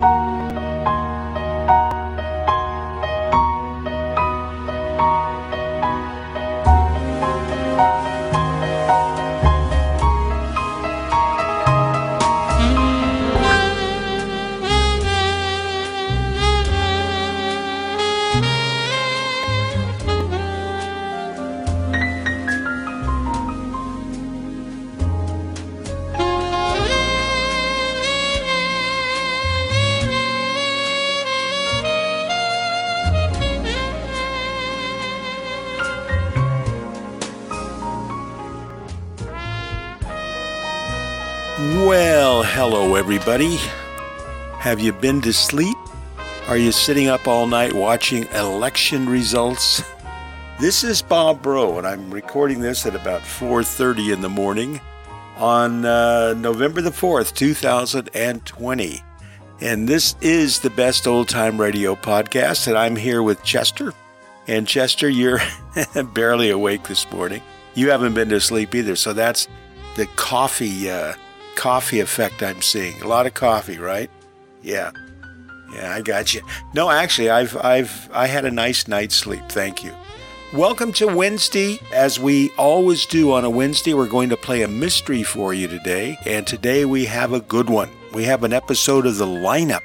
Well, everybody. Have you been to sleep? Are you sitting up all night watching election results? This is Bob Bro, and I'm recording this at about 4:30 in the morning on uh, November the 4th, 2020. And this is the best old time radio podcast, and I'm here with Chester. And Chester, you're barely awake this morning. You haven't been to sleep either, so that's the coffee. Uh, coffee effect I'm seeing. A lot of coffee, right? Yeah. Yeah, I got you. No, actually, I've I've I had a nice night's sleep. Thank you. Welcome to Wednesday. As we always do on a Wednesday, we're going to play a mystery for you today, and today we have a good one. We have an episode of The Lineup,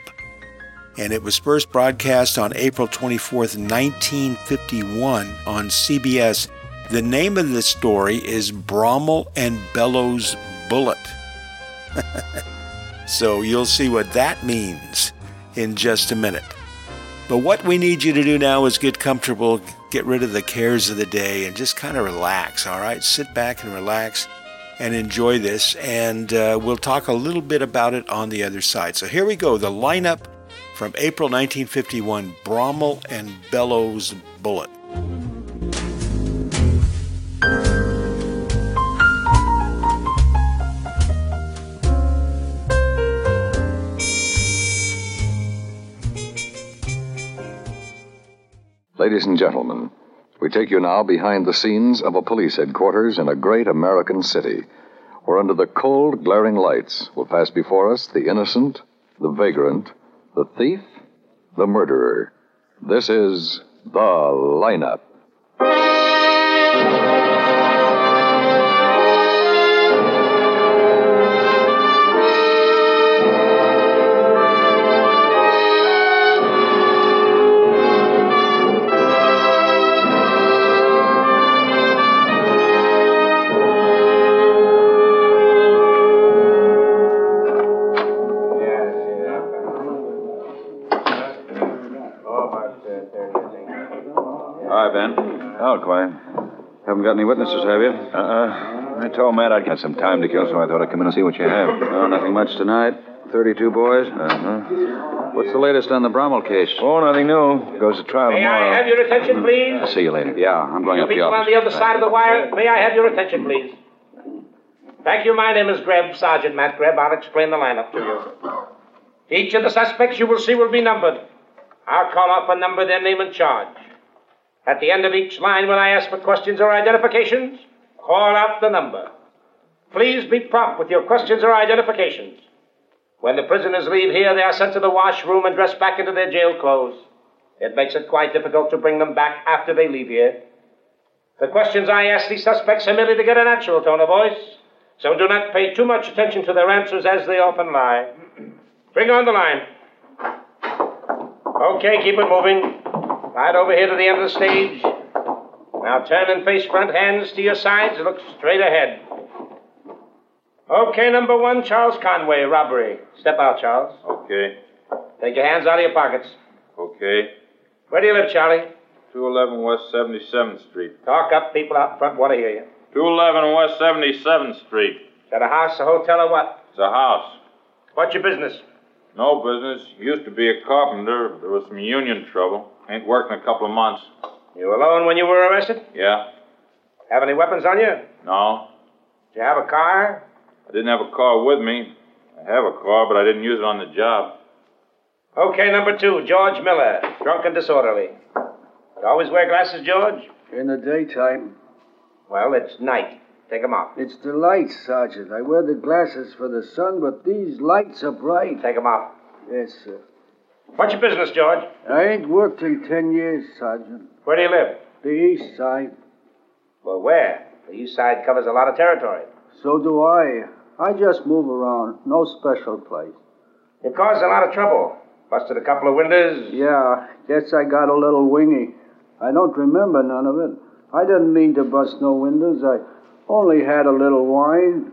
and it was first broadcast on April 24th, 1951 on CBS. The name of the story is Bromell and Bellows Bullet. so you'll see what that means in just a minute. But what we need you to do now is get comfortable, get rid of the cares of the day, and just kind of relax, all right? Sit back and relax and enjoy this. And uh, we'll talk a little bit about it on the other side. So here we go the lineup from April 1951 Bromell and Bellows Bullet. Ladies and gentlemen, we take you now behind the scenes of a police headquarters in a great American city, where under the cold, glaring lights will pass before us the innocent, the vagrant, the thief, the murderer. This is The Lineup. Ben. Oh, Clay. Haven't got any witnesses, have you? Uh-uh. I told Matt I'd got some time to kill, so I thought I'd come in and see what you have. Oh, nothing much tonight. 32 boys? Uh-huh. What's the latest on the Brommel case? Oh, nothing new. Goes to trial May tomorrow. I have your attention, please? I'll see you later. Yeah, I'm going You up the people on the other side of the wire, may I have your attention, please? Thank you. My name is Grebb, Sergeant Matt Grebb. I'll explain the lineup to you. Each of the suspects you will see will be numbered. I'll call off a number, their name and charge. At the end of each line, when I ask for questions or identifications, call out the number. Please be prompt with your questions or identifications. When the prisoners leave here, they are sent to the washroom and dressed back into their jail clothes. It makes it quite difficult to bring them back after they leave here. The questions I ask these suspects are merely to get a natural tone of voice, so do not pay too much attention to their answers as they often lie. Bring on the line. Okay, keep it moving. Right over here to the end of the stage. Now turn and face front, hands to your sides, and look straight ahead. Okay, number one, Charles Conway, robbery. Step out, Charles. Okay. Take your hands out of your pockets. Okay. Where do you live, Charlie? 211 West 77th Street. Talk up, people out front want to hear you. 211 West 77th Street. Is that a house, a hotel, or what? It's a house. What's your business? No business. Used to be a carpenter. There was some union trouble. Ain't worked in a couple of months. You alone when you were arrested? Yeah? Have any weapons on you? No? Did you have a car? I didn't have a car with me. I have a car, but I didn't use it on the job. Okay, number two, George Miller, drunk and disorderly. You always wear glasses, George? In the daytime. Well, it's night. Take 'em off. It's the lights, Sergeant. I wear the glasses for the sun, but these lights are bright. Take 'em off. Yes, sir. What's your business, George? I ain't worked in ten years, Sergeant. Where do you live? The east side. Well, where? The east side covers a lot of territory. So do I. I just move around. No special place. You caused a lot of trouble. Busted a couple of windows. Yeah, guess I got a little wingy. I don't remember none of it. I didn't mean to bust no windows. I only had a little wine.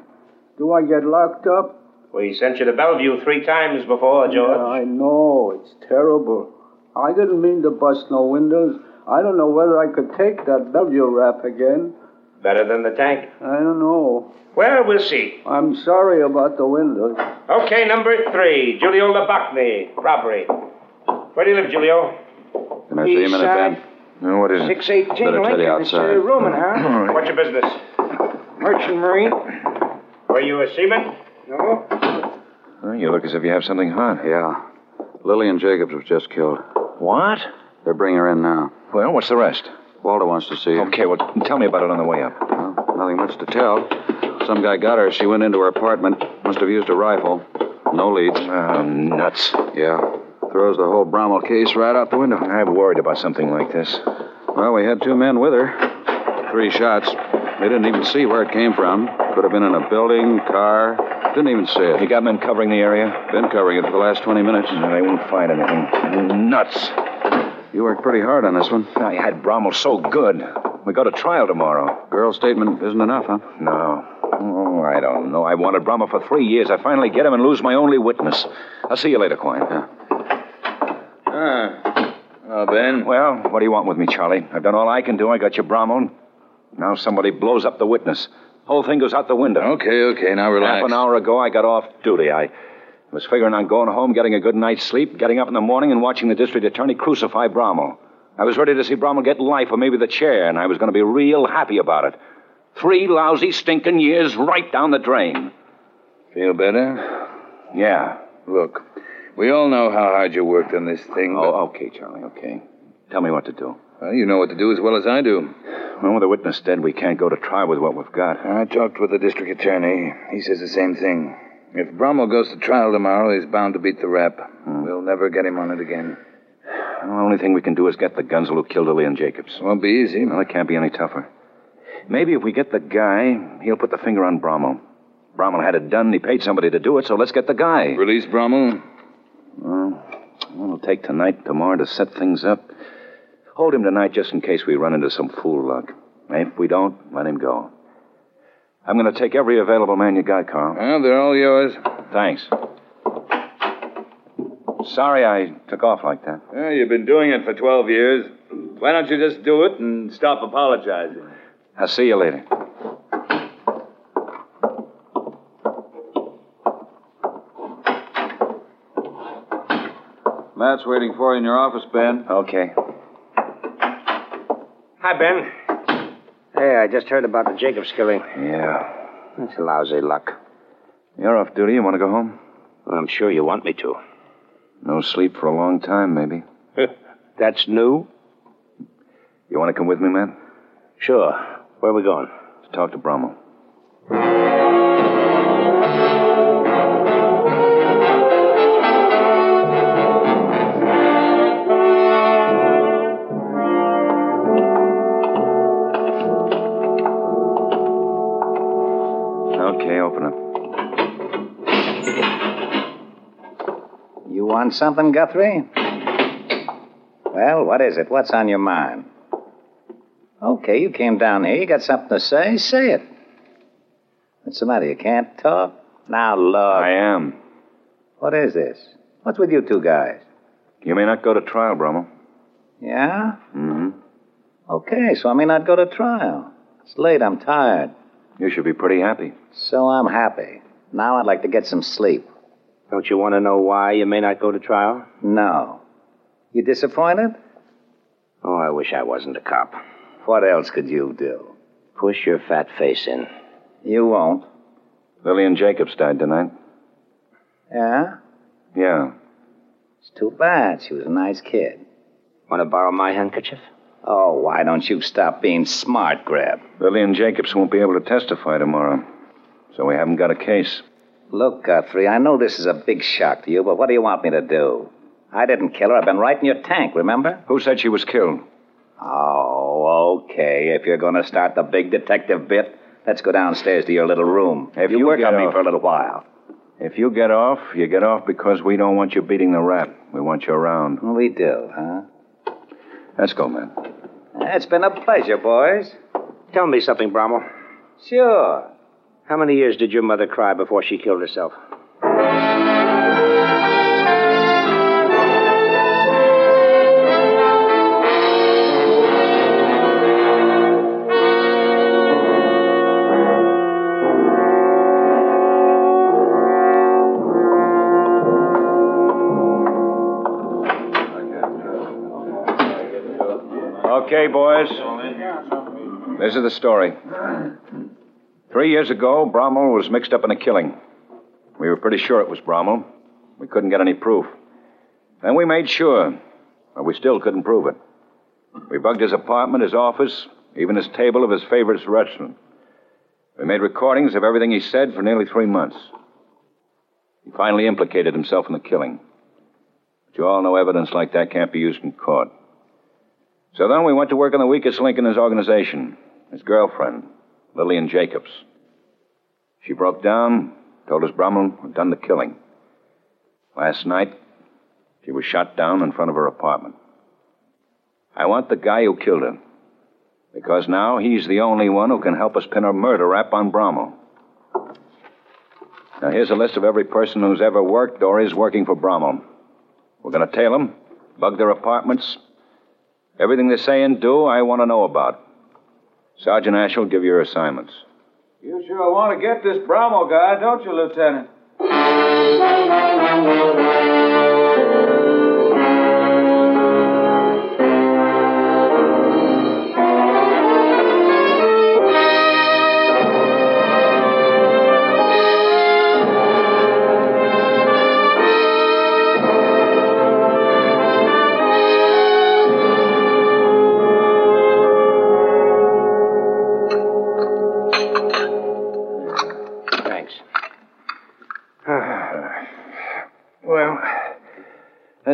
Do I get locked up? We sent you to Bellevue three times before, George. Yeah, I know. It's terrible. I didn't mean to bust no windows. I don't know whether I could take that Bellevue rap again. Better than the tank. I don't know. Well, we'll see. I'm sorry about the windows. Okay, number three, Julio Labachny, robbery. Where do you live, Julio? Can I see you in a minute, No, what is it? 618 Better tell you Lincoln. It's outside. uh, rooming, huh? What's your business? Merchant Marine. Were you a seaman? No. Oh, you look as if you have something hot. Yeah. Lillian Jacobs was just killed. What? They're bringing her in now. Well, what's the rest? Walter wants to see her. Okay, well, tell me about it on the way up. Well, nothing much to tell. Some guy got her. She went into her apartment. Must have used a rifle. No leads. Oh, nuts. Yeah. Throws the whole Brommel case right out the window. I'm worried about something like this. Well, we had two men with her. Three shots. They didn't even see where it came from. Could have been in a building, car. Didn't even see You it. got men covering the area? Been covering it for the last 20 minutes. No, they won't find anything. Nuts. You worked pretty hard on this one. I had Brommel so good. We go to trial tomorrow. Girl's statement isn't enough, huh? No. Oh, I don't know. I wanted Brommel for three years. I finally get him and lose my only witness. I'll see you later, Quine. Ah. Oh, Ben. Well, what do you want with me, Charlie? I've done all I can do. I got you Brommel. Now somebody blows up the witness. Whole thing goes out the window. Okay, okay, now relax. Half an hour ago, I got off duty. I was figuring on going home, getting a good night's sleep, getting up in the morning, and watching the district attorney crucify Brommel. I was ready to see Brommel get life or maybe the chair, and I was going to be real happy about it. Three lousy, stinking years right down the drain. Feel better? Yeah. Look, we all know how hard you worked on this thing. Oh, but- Oh, okay, Charlie, okay. Tell me what to do. Well, you know what to do as well as I do. Well, with the witness dead, we can't go to trial with what we've got. I talked with the district attorney. He says the same thing. If Brommel goes to trial tomorrow, he's bound to beat the rap. Hmm. We'll never get him on it again. The only thing we can do is get the gunsel who killed Lillian Jacobs. Won't be easy. Well, it can't be any tougher. Maybe if we get the guy, he'll put the finger on Brommel. Brommel had it done, he paid somebody to do it, so let's get the guy. Release Brommel? Well, it'll take tonight, tomorrow to set things up. Hold him tonight just in case we run into some fool luck. Eh? If we don't, let him go. I'm going to take every available man you got, Carl. Well, they're all yours. Thanks. Sorry I took off like that. Well, you've been doing it for 12 years. Why don't you just do it and stop apologizing? I'll see you later. Matt's waiting for you in your office, Ben. Okay. Hi, Ben. Hey, I just heard about the Jacobs killing. Yeah. That's lousy luck. You're off duty. You want to go home? I'm sure you want me to. No sleep for a long time, maybe. That's new? You want to come with me, man? Sure. Where are we going? To talk to Brommel. Want something, Guthrie? Well, what is it? What's on your mind? Okay, you came down here. You got something to say? Say it. What's the matter? You can't talk? Now, look. I am. What is this? What's with you two guys? You may not go to trial, Brummel. Yeah? Mm-hmm. Okay, so I may not go to trial. It's late. I'm tired. You should be pretty happy. So I'm happy. Now I'd like to get some sleep. Don't you want to know why you may not go to trial? No. You disappointed? Oh, I wish I wasn't a cop. What else could you do? Push your fat face in. You won't. Lillian Jacobs died tonight. Yeah? Yeah. It's too bad. She was a nice kid. Want to borrow my handkerchief? Oh, why don't you stop being smart, Grab? Lillian Jacobs won't be able to testify tomorrow. So we haven't got a case. Look, Guthrie, I know this is a big shock to you, but what do you want me to do? I didn't kill her. I've been right in your tank, remember? Who said she was killed? Oh, okay. If you're going to start the big detective bit, let's go downstairs to your little room. If you, you work get on me for a little while. If you get off, you get off because we don't want you beating the rap. We want you around. We do, huh? Let's go, man. It's been a pleasure, boys. Tell me something, Brommel. Sure. How many years did your mother cry before she killed herself? Okay, boys. This is the story. Three years ago, Brommel was mixed up in a killing. We were pretty sure it was Brommel. We couldn't get any proof. Then we made sure, but we still couldn't prove it. We bugged his apartment, his office, even his table of his favorite restaurant. We made recordings of everything he said for nearly three months. He finally implicated himself in the killing. But you all know evidence like that can't be used in court. So then we went to work on the weakest link in his organization, his girlfriend, Lillian Jacobs. She broke down, told us Brummel had done the killing. Last night, she was shot down in front of her apartment. I want the guy who killed her, because now he's the only one who can help us pin a murder rap on Brummel. Now, here's a list of every person who's ever worked or is working for Brummel. We're going to tail them, bug their apartments, Everything they say and do, I want to know about. Sergeant Ash will give your assignments. You sure want to get this Bromo guy, don't you, Lieutenant?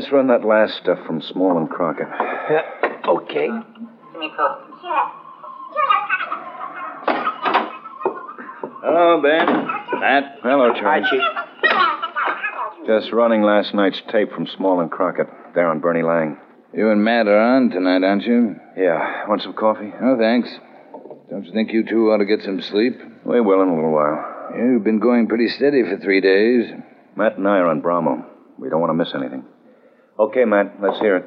Let's run that last stuff from Small and Crockett. Okay. Hello, oh, Ben. Matt. Hello, Charlie. Hi, Chief. Just running last night's tape from Small and Crockett. There on Bernie Lang. You and Matt are on tonight, aren't you? Yeah. Want some coffee? No, thanks. Don't you think you two ought to get some sleep? We will in a little while. You've been going pretty steady for three days. Matt and I are on Brahmo. We don't want to miss anything. Okay, Matt. Let's hear it.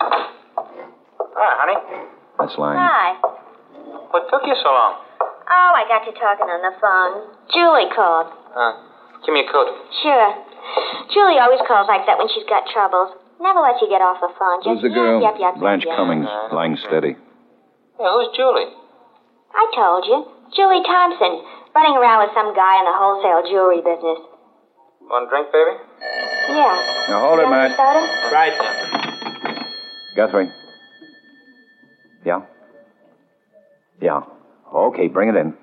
Hi, honey. That's Lang. Hi. What took you so long? Oh, I got you talking on the phone. Julie called. Uh, give me a coat. Sure. Julie always calls like that when she's got troubles. Never lets you get off the phone. Just Who's the girl? Yep, yep, yep, Blanche yep. Cummings. Lang steady. Yeah, who's Julie? I told you. Julie Thompson, running around with some guy in the wholesale jewelry business. Want a drink, baby? Yeah. Now hold it, You want Matt. Right. Guthrie. Yeah? Yeah. Okay, bring it in.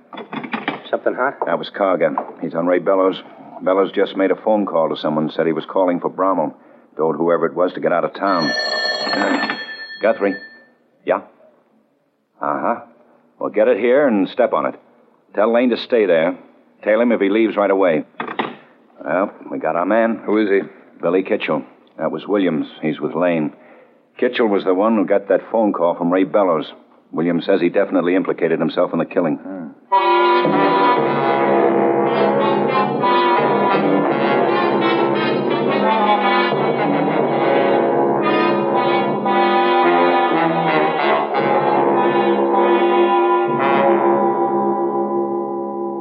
Something hot? That was Cargan. He's on Ray Bellows. Bellows just made a phone call to someone, said he was calling for Brommel. Told whoever it was to get out of town. Uh, Guthrie. Yeah? Uh huh. Well, get it here and step on it. Tell Lane to stay there. Tail him if he leaves right away. Well, we got our man. Who is he? Billy Kitchell. That was Williams. He's with Lane. Kitchell was the one who got that phone call from Ray Bellows. Williams says he definitely implicated himself in the killing.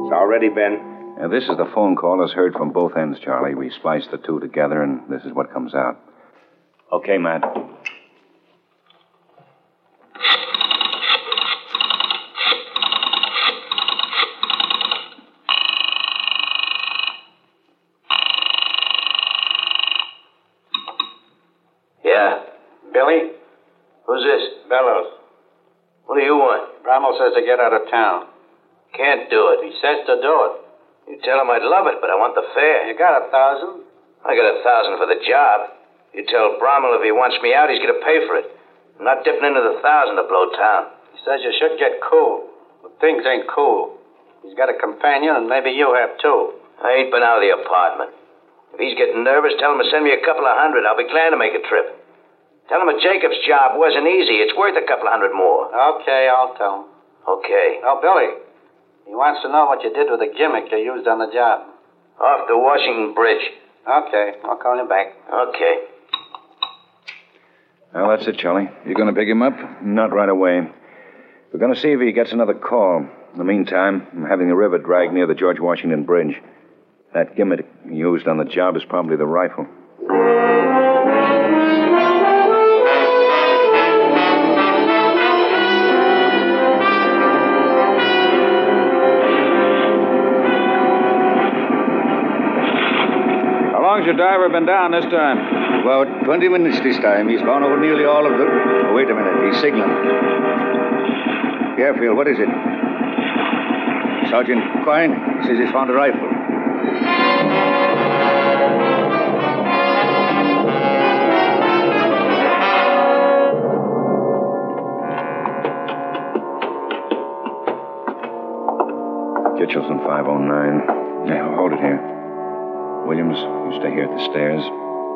It's all ready, Ben. Now, this is the phone call as heard from both ends, Charlie. We spliced the two together, and this is what comes out. Okay, Matt. Yeah. Billy? Who's this? Bellows. What do you want? Bramwell says to get out of town. Can't do it. He says to do it. You tell him I'd love it, but I want the fare. You got a thousand? I got a thousand for the job. You tell Brommel if he wants me out, he's going to pay for it. I'm not dipping into the thousand to blow town. He says you should get cool. But things ain't cool. He's got a companion, and maybe you have too. I ain't been out of the apartment. If he's getting nervous, tell him to send me a couple of hundred. I'll be glad to make a trip. Tell him that Jacob's job wasn't easy. It's worth a couple of hundred more. Okay, I'll tell him. Okay. Oh, Billy. He wants to know what you did with the gimmick you used on the job. Off the Washington Bridge. Okay, I'll call you back. Okay. Well, that's it, Charlie. You going to pick him up? Not right away. We're going to see if he gets another call. In the meantime, I'm having the river dragged near the George Washington Bridge. That gimmick used on the job is probably the rifle. Long's your diver been down this time? About 20 minutes this time. He's gone over nearly all of them. Oh, wait a minute. He's signaling. Garfield, what is it? Sergeant Quine says he's found a rifle. Kitchell's in 509. Yeah, hold it here. Williams, you stay here at the stairs,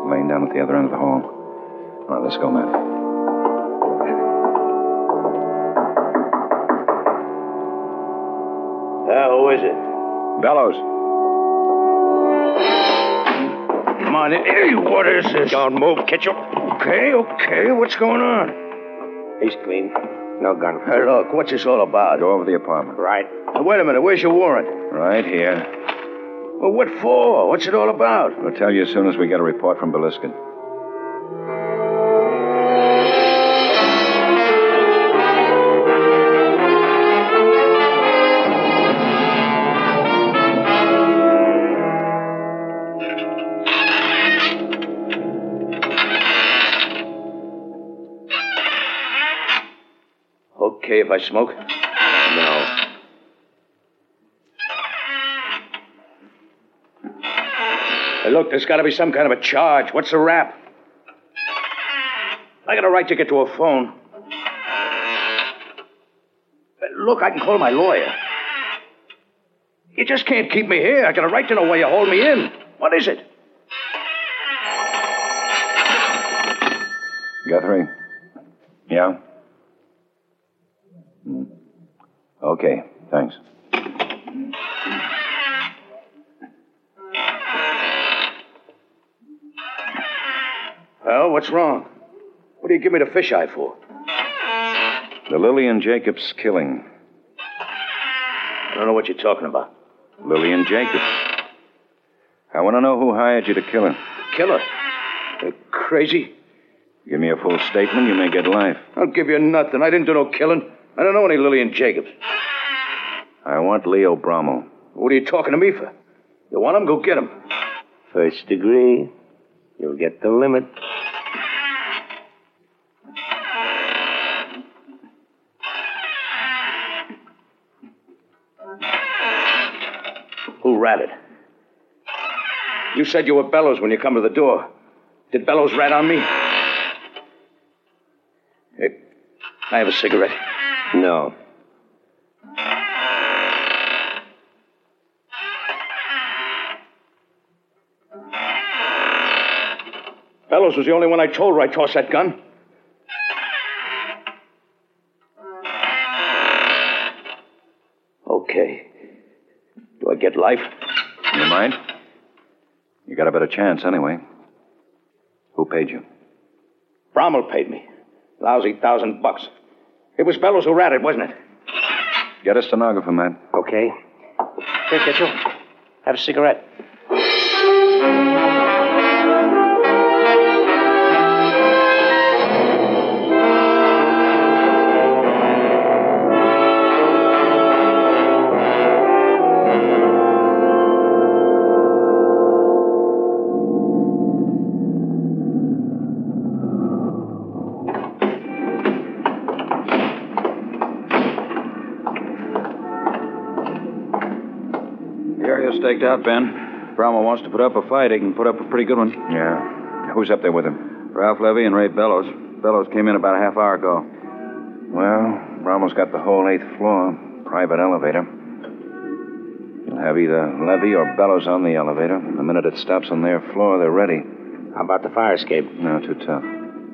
laying down at the other end of the hall. All right, let's go, Matt. Uh, who is it? Bellows. Come on in. Hey, what is this? Don't move, Kitchell. Okay, okay. What's going on? He's clean. No gun. Hey, look, what's this all about? Go over the apartment. Right. Now, wait a minute. Where's your warrant? Right here. Well, what for? What's it all about? We'll tell you as soon as we get a report from Beliskin. Okay, if I smoke? Hey, look, there's got to be some kind of a charge. What's the rap? I got a right to get to a phone. Look, I can call my lawyer. You just can't keep me here. I got a right to know why you hold me in. What is it? Guthrie? Yeah? Hmm. Okay, thanks. Well, what's wrong? What do you give me the fisheye for? The Lillian Jacobs killing. I don't know what you're talking about. Lillian Jacobs. I want to know who hired you to kill her. Killer? You're crazy? Give me a full statement, you may get life. I'll give you nothing. I didn't do no killing. I don't know any Lillian Jacobs. I want Leo Brommel. What are you talking to me for? You want him? Go get him. First degree. You'll get the limit. Ratted? You said you were Bellows when you come to the door. Did Bellows rat on me? Hey, I have a cigarette. No. Bellows was the only one I told where I tossed that gun. Okay. Do I get life? You mind? You got a better chance anyway. Who paid you? Brommel paid me. Lousy thousand bucks. It was Bellows who ratted, wasn't it? Get a stenographer, man. Okay. Here, Kitchell. Have a cigarette. Staked out, Ben. Bromwell wants to put up a fight. He can put up a pretty good one. Yeah. Who's up there with him? Ralph Levy and Ray Bellows. Bellows came in about a half hour ago. Well, Bromwell's got the whole eighth floor. Private elevator. You'll have either Levy or Bellows on the elevator. The minute it stops on their floor, they're ready. How about the fire escape? No, too tough.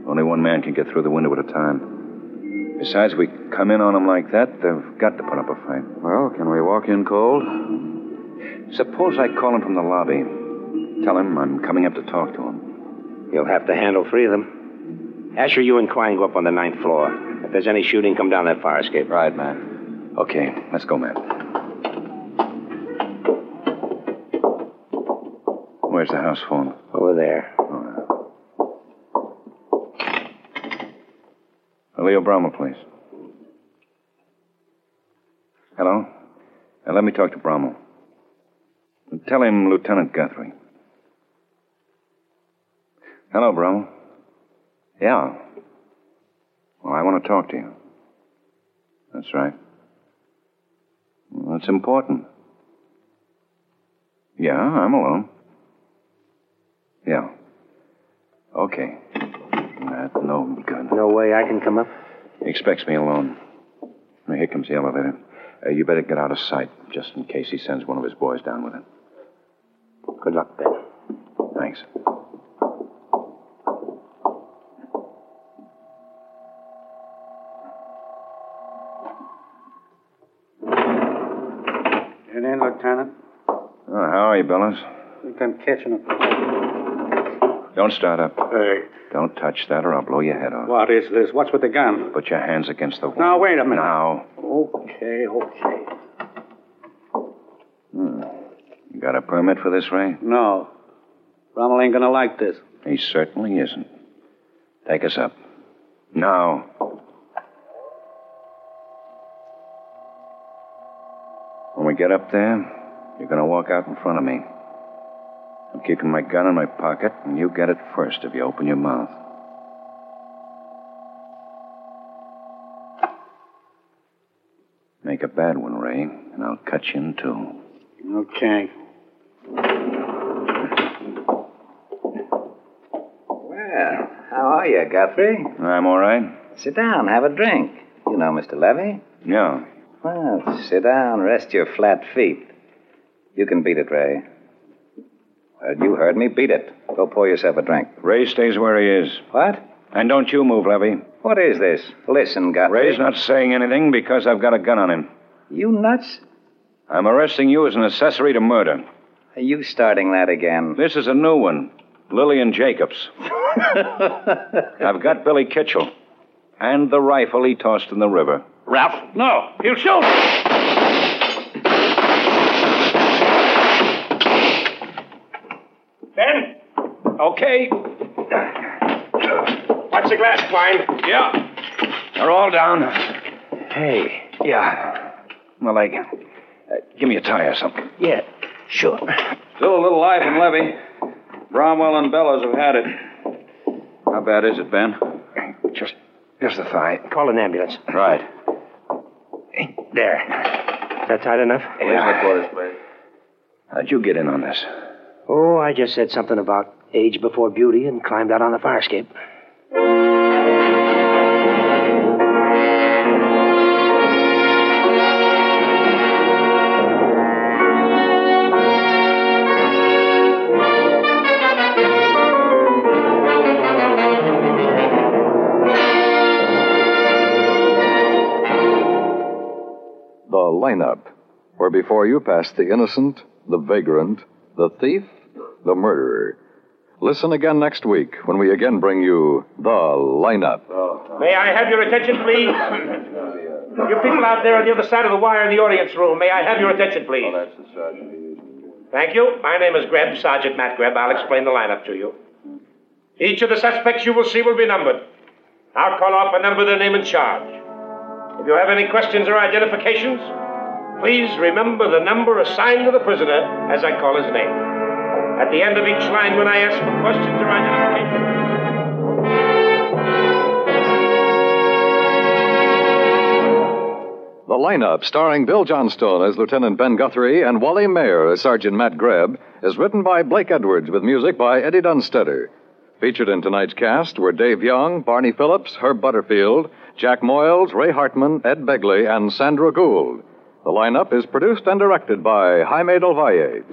Only one man can get through the window at a time. Besides, we come in on them like that, they've got to put up a fight. Well, can we walk in cold? Suppose I call him from the lobby. Tell him I'm coming up to talk to him. You'll have to handle three of them. Asher, you and Quine go up on the ninth floor. If there's any shooting, come down that fire escape. Right, man. Okay, let's go, man. Where's the house phone? Over there. Leo Bromwell, please. Hello? Uh, let me talk to Bromwell. Tell him Lieutenant Guthrie. Hello, Bromwell. Yeah. Well, I want to talk to you. That's right. Well, it's important. Yeah, I'm alone. Yeah. Okay. That no good. No way I can come up? He expects me alone. Here comes the elevator. Uh, you better get out of sight, just in case he sends one of his boys down with it. Good luck, Ben. Thanks. Get in, Lieutenant. Oh, how are you, Bellows? think I'm catching a. Don't start up. Hey, Don't touch that, or I'll blow your head off. what is this? What's with the gun? Put your hands against the wall. Now, wait a minute. Now. Okay, okay. Hmm. You got a permit for this, Ray? No. Rommel ain't gonna like this. He certainly isn't. Take us up. Now. When we get up there, you're to walk out in front of me. I'm keeping my gun in my pocket, and you get it first if you open your mouth. Make a bad one, Ray, and I'll cut you in two. Okay. Well, how are you, Guthrie? I'm all right. Sit down, have a drink. You know Mr. Levy? Yeah. Well, sit down, rest your flat feet. You can beat it, Ray. Well, you heard me. Beat it. Go pour yourself a drink. Ray stays where he is. What? And don't you move, Levy. What is this? Listen, Guthrie. Ray's not saying anything because I've got a gun on him. You nuts? I'm arresting you as an accessory to murder. Are you starting that again? This is a new one. Lillian Jacobs. I've got Billy Kitchell. And the rifle he tossed in the river. Ralph, no. He'll shoot. Ben? Okay. Watch the glass, Quine. Yeah. They're all down. Hey. Yeah. My leg. uh, give me a tie or something. Yeah, sure. Still a little life in Levy. Bromwell and Bellows have had it. How bad is it, Ben? Just, just the thigh. Call an ambulance. Right. There. Is that tight enough? Police headquarters, please. How'd you get in on this? Oh, I just said something about age before beauty and climbed out on the fire escape. Lineup, where before you pass the innocent, the vagrant, the thief, the murderer. Listen again next week when we again bring you the lineup. May I have your attention, please? You people out there on the other side of the wire in the audience room, may I have your attention, please? Oh, that's the sergeant. Thank you. My name is Grebb, Sergeant Matt Grebb. I'll explain the lineup to you. Each of the suspects you will see will be numbered. I'll call off a number, their name, and charge. If you have any questions or identifications, please remember the number assigned to the prisoner as I call his name. At the end of each line, when I ask for questions or identifications, The lineup, starring Bill Johnstone as Lieutenant Ben Guthrie and Wally Maher as Sergeant Matt Grebb, is written by Blake Edwards with music by Eddie Dunstedter. Featured in tonight's cast were Dave Young, Barney Phillips, Herb Butterfield, Jack Moyles, Ray Hartman, Ed Begley, and Sandra Gould. The lineup is produced and directed by Jaime Del Valle.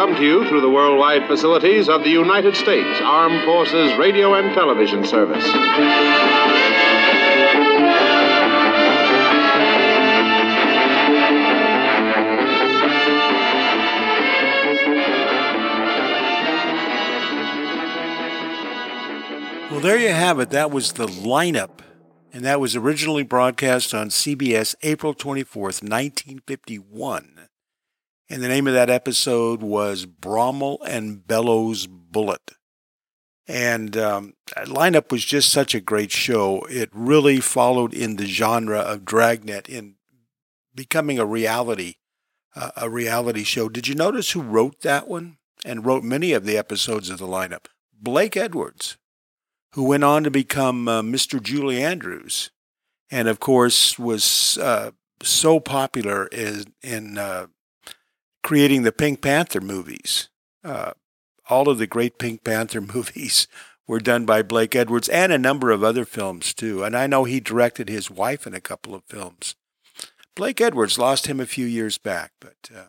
Come to you through the worldwide facilities of the United States Armed Forces Radio and Television Service. Well, there you have it. That was the lineup. And that was originally broadcast on CBS April 24th, 1951. And the name of that episode was Brommel and Bellows Bullet. And um, lineup was just such a great show. It really followed in the genre of Dragnet in becoming a reality, uh, a reality show. Did you notice who wrote that one and wrote many of the episodes of the lineup? Blake Edwards, who went on to become uh, Mr. Julie Andrews, and of course was uh, so popular in, in uh, creating the Pink Panther movies. Uh, all of the great Pink Panther movies were done by Blake Edwards and a number of other films too. And I know he directed his wife in a couple of films. Blake Edwards lost him a few years back, but uh,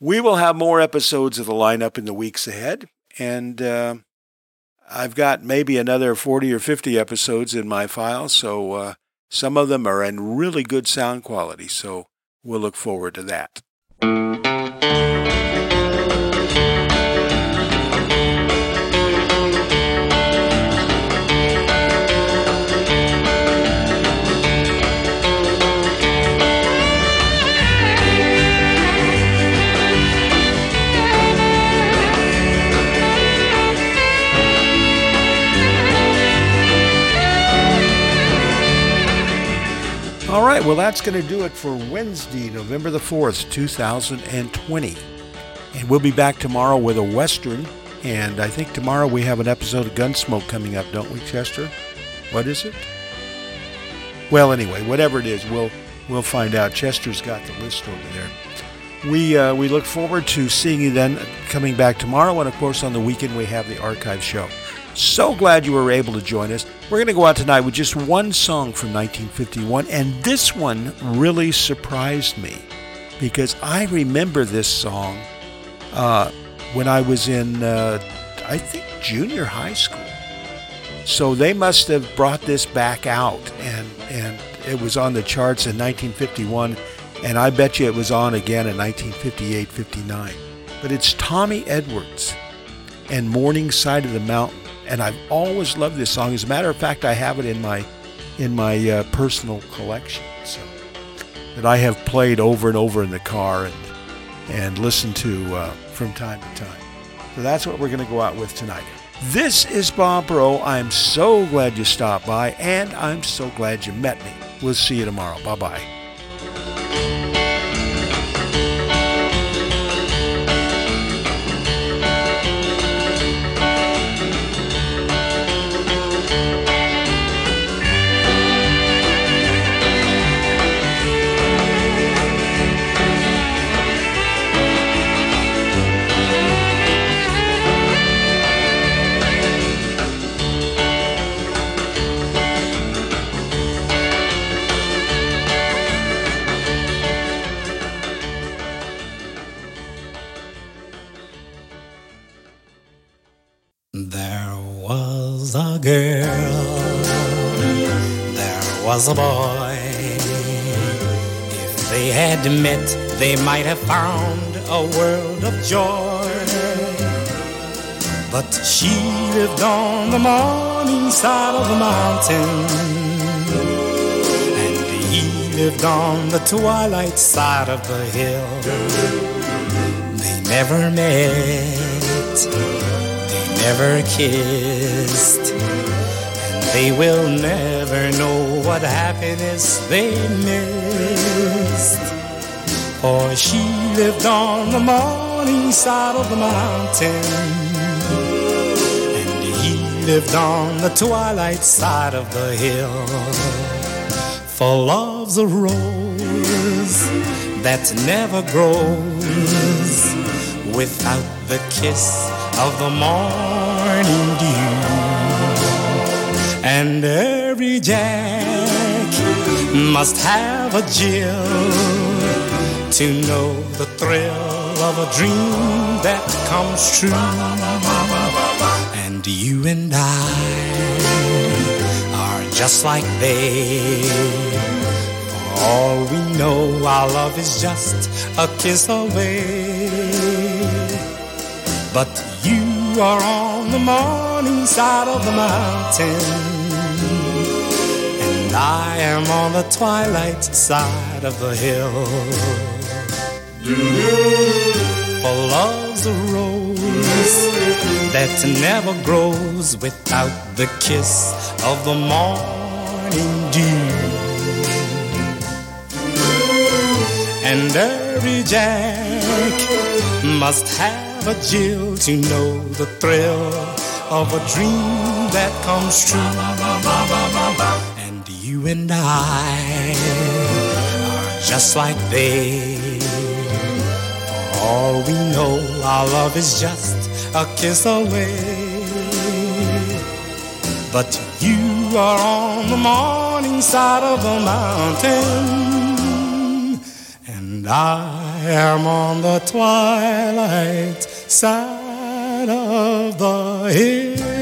we will have more episodes of the lineup in the weeks ahead. And uh, I've got maybe another 40 or 50 episodes in my file, so uh, some of them are in really good sound quality. So we'll look forward to that. Right, well, that's going to do it for Wednesday, November the 4th, 2020. And we'll be back tomorrow with a Western. And I think tomorrow we have an episode of Gunsmoke coming up, don't we, Chester? What is it? Well, anyway, whatever it is, we'll we'll find out. Chester's got the list over there. We uh, we look forward to seeing you then coming back tomorrow, and of course on the weekend we have the archive show. So glad you were able to join us. We're going to go out tonight with just one song from 1951, and this one really surprised me because I remember this song uh, when I was in, uh, I think, junior high school. So they must have brought this back out, and, and it was on the charts in 1951, and I bet you it was on again in 1958 59. But it's Tommy Edwards and Morning Side of the Mountain and I've always loved this song. As a matter of fact, I have it in my in my uh, personal collection, so that I have played over and over in the car and and listened to uh, from time to time. So that's what we're going to go out with tonight. This is Bob Bro. I'm so glad you stopped by, and I'm so glad you met me. We'll see you tomorrow. Bye bye. Was a boy. If they had met, they might have found a world of joy. But she lived on the morning side of the mountain, and he lived on the twilight side of the hill. They never met, they never kissed, and they will never know what happiness they missed. For she lived on the morning side of the mountain, and he lived on the twilight side of the hill. For love's a rose that never grows without the kiss of the morning dew. And every jack must have a Jill to know the thrill of a dream that comes true. And you and I are just like they. For all we know, our love is just a kiss away. But you are on the morning side of the mountain, I am on the twilight side of the hill. For love's a rose that never grows without the kiss of the morning dew. And every jack must have a Jill to know the thrill of a dream that comes true. And you and I are just like they. For all we know, our love is just a kiss away. But you are on the morning side of the mountain, and I am on the twilight side of the hill.